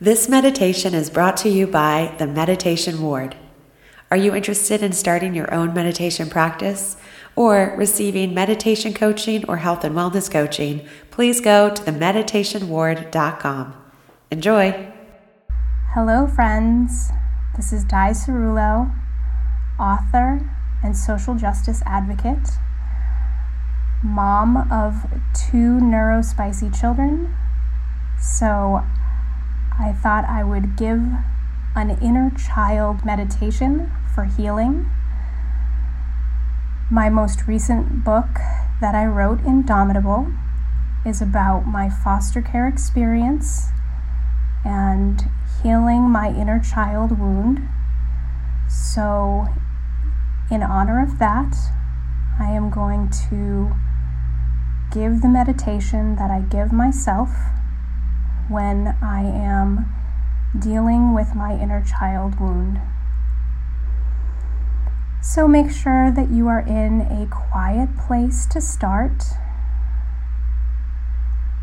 This meditation is brought to you by the Meditation Ward. Are you interested in starting your own meditation practice or receiving meditation coaching or health and wellness coaching? Please go to themeditationward.com. Enjoy. Hello, friends. This is Di Ciruolo, author and social justice advocate, mom of two neurospicy children. So, I thought I would give an inner child meditation for healing. My most recent book that I wrote, Indomitable, is about my foster care experience and healing my inner child wound. So, in honor of that, I am going to give the meditation that I give myself when I am dealing with my inner child wound. So make sure that you are in a quiet place to start,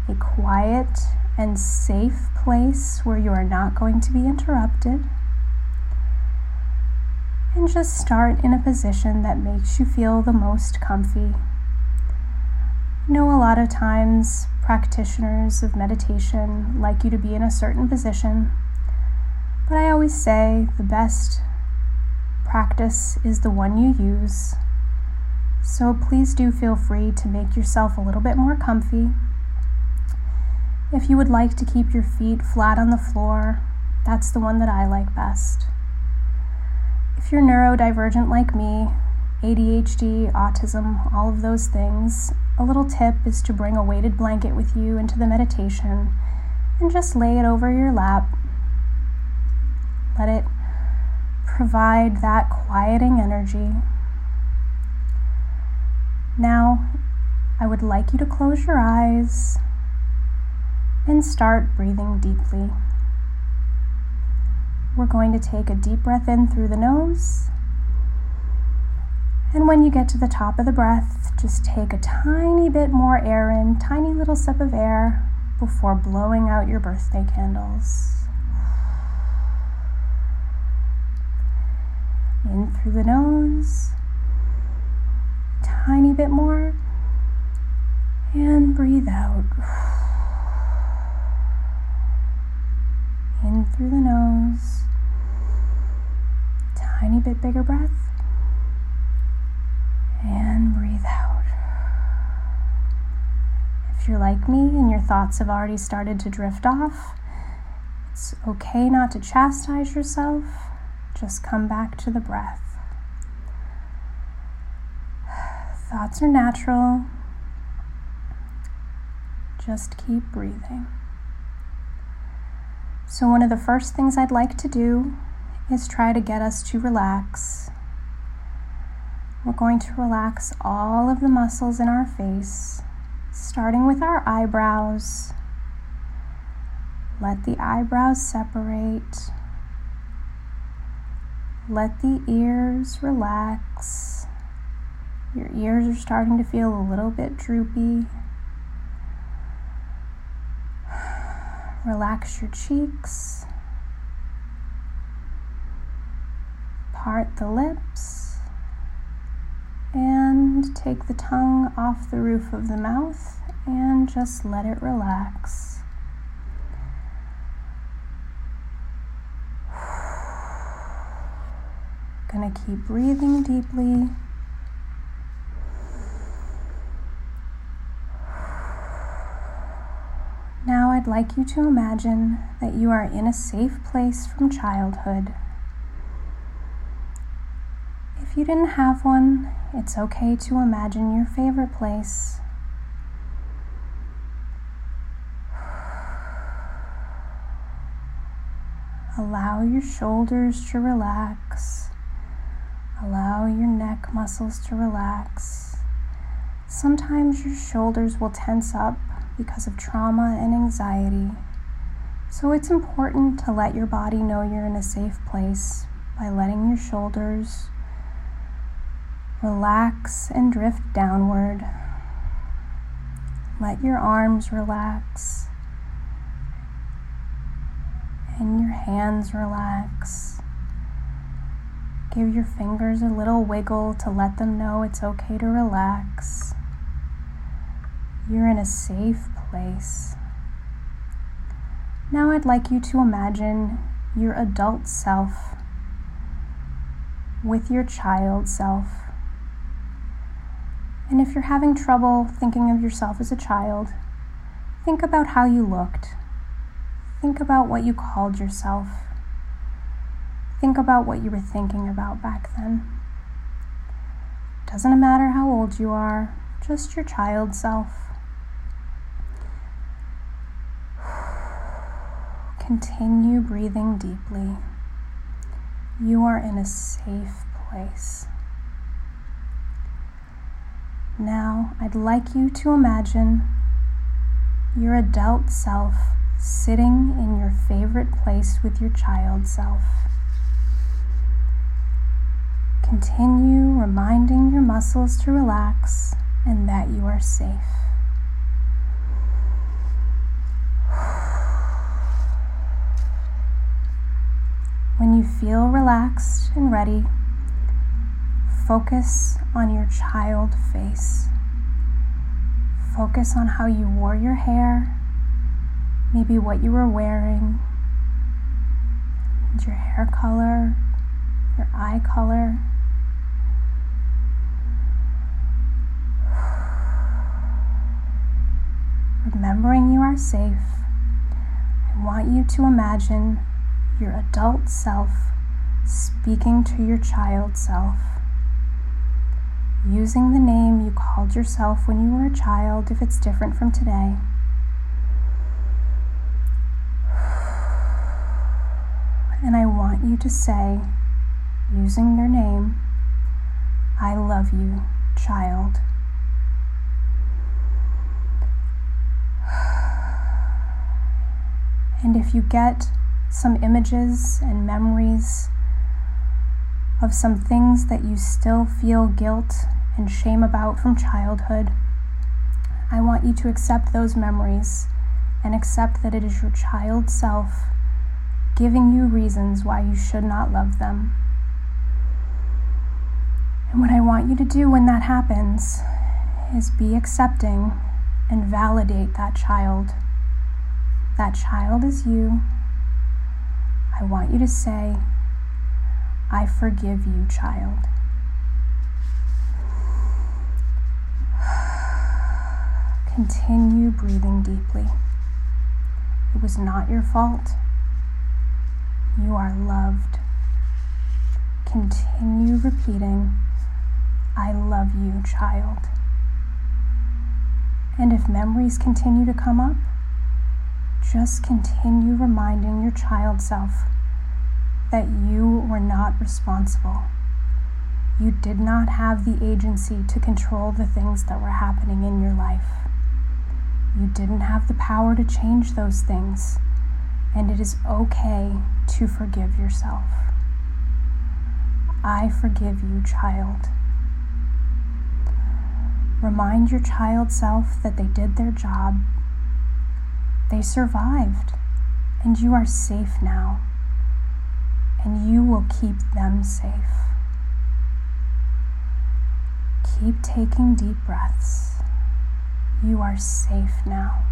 a quiet and safe place where you are not going to be interrupted. And just start in a position that makes you feel the most comfy. You know, a lot of times practitioners of meditation like you to be in a certain position, but I always say the best practice is the one you use. So please do feel free to make yourself a little bit more comfy. If you would like to keep your feet flat on the floor, that's the one that I like best. If you're neurodivergent like me, ADHD, autism, all of those things, a little tip is to bring a weighted blanket with you into the meditation and just lay it over your lap. Let it provide that quieting energy. Now, I would like you to close your eyes and start breathing deeply. We're going to take a deep breath in through the nose and when you get to the top of the breath, just take a tiny bit more air in, tiny little sip of air before blowing out your birthday candles. In through the nose, tiny bit more, and breathe out. In through the nose, tiny bit bigger breath and breathe out. If you're like me and your thoughts have already started to drift off, it's okay not to chastise yourself. Just come back to the breath. Thoughts are natural. Just keep breathing. So, one of the first things I'd like to do is try to get us to relax we're going to relax all of the muscles in our face, starting with our eyebrows. Let the eyebrows separate. Let the ears relax. Your ears are starting to feel a little bit droopy. Relax your cheeks. Part the lips and take the tongue off the roof of the mouth and just let it relax. Gonna keep breathing deeply. Now I'd like you to imagine that you are in a safe place from childhood. If you didn't have one, it's okay to imagine your favorite place. Allow your shoulders to relax. Allow your neck muscles to relax. Sometimes your shoulders will tense up because of trauma and anxiety. So it's important to let your body know you're in a safe place by letting your shoulders Relax and drift downward. Let your arms relax. and your hands relax. Give your fingers a little wiggle to let them know it's okay to relax. You're in a safe place. Now I'd like you to imagine your adult self with your child self. And if you're having trouble thinking of yourself as a child, think about how you looked. Think about what you called yourself. Think about what you were thinking about back then. Doesn't matter how old you are, just your child self. Continue breathing deeply. You are in a safe place. Now, I'd like you to imagine your adult self sitting in your favorite place with your child self. Continue reminding your muscles to relax and that you are safe. When you feel relaxed and ready, focus on your child face. Focus on how you wore your hair, maybe what you were wearing, your hair color, your eye color. Remembering you are safe, I want you to imagine your adult self speaking to your child self. Using the name you called yourself when you were a child if it's different from today. And I want you to say, using your name, I love you, child. And if you get some images and memories of some things that you still feel guilt and shame about from childhood, I want you to accept those memories and accept that it is your child self giving you reasons why you should not love them. And what I want you to do when that happens is be accepting and validate that child that child is you, I want you to say, I forgive you, child. Continue breathing deeply. It was not your fault. You are loved. Continue repeating, I love you, child. And if memories continue to come up, just continue reminding your child self that you were not responsible. You did not have the agency to control the things that were happening in your life. You didn't have the power to change those things, and it is okay to forgive yourself. I forgive you, child. Remind your child self that they did their job they survived, and you are safe now, and you will keep them safe. Keep taking deep breaths. You are safe now.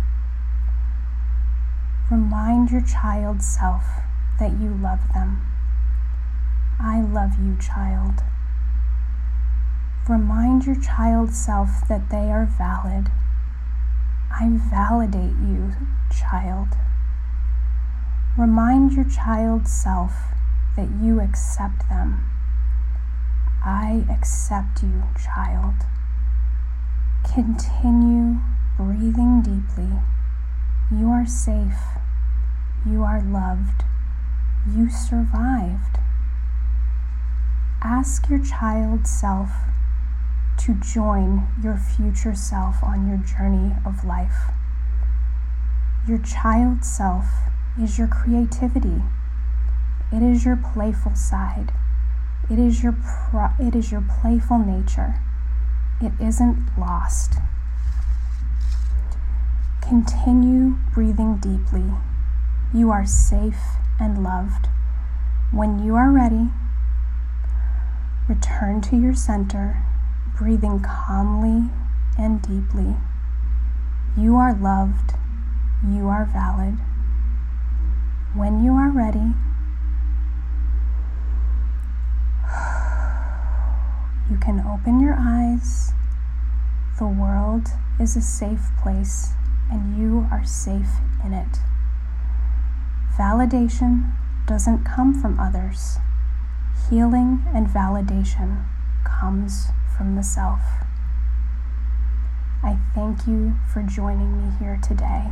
Remind your child self that you love them. I love you, child. Remind your child self that they are valid I validate you, child. Remind your child self that you accept them. I accept you, child. Continue breathing deeply. You are safe. You are loved. You survived. Ask your child self to join your future self on your journey of life. Your child self is your creativity. It is your playful side. It is your pro- it is your playful nature. It isn't lost. Continue breathing deeply. You are safe and loved. When you are ready, return to your center, breathing calmly and deeply. You are loved. You are valid. When you are ready, you can open your eyes. The world is a safe place, and you are safe in it. Validation doesn't come from others. Healing and validation comes from the self. I thank you for joining me here today.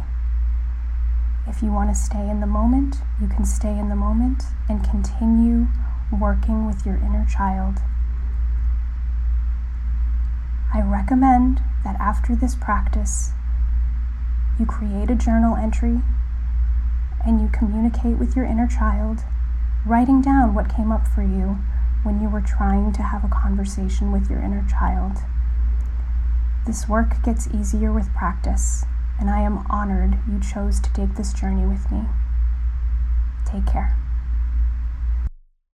If you want to stay in the moment, you can stay in the moment and continue working with your inner child. I recommend that after this practice, you create a journal entry and you communicate with your inner child, writing down what came up for you when you were trying to have a conversation with your inner child. This work gets easier with practice, and I am honored you chose to take this journey with me. Take care.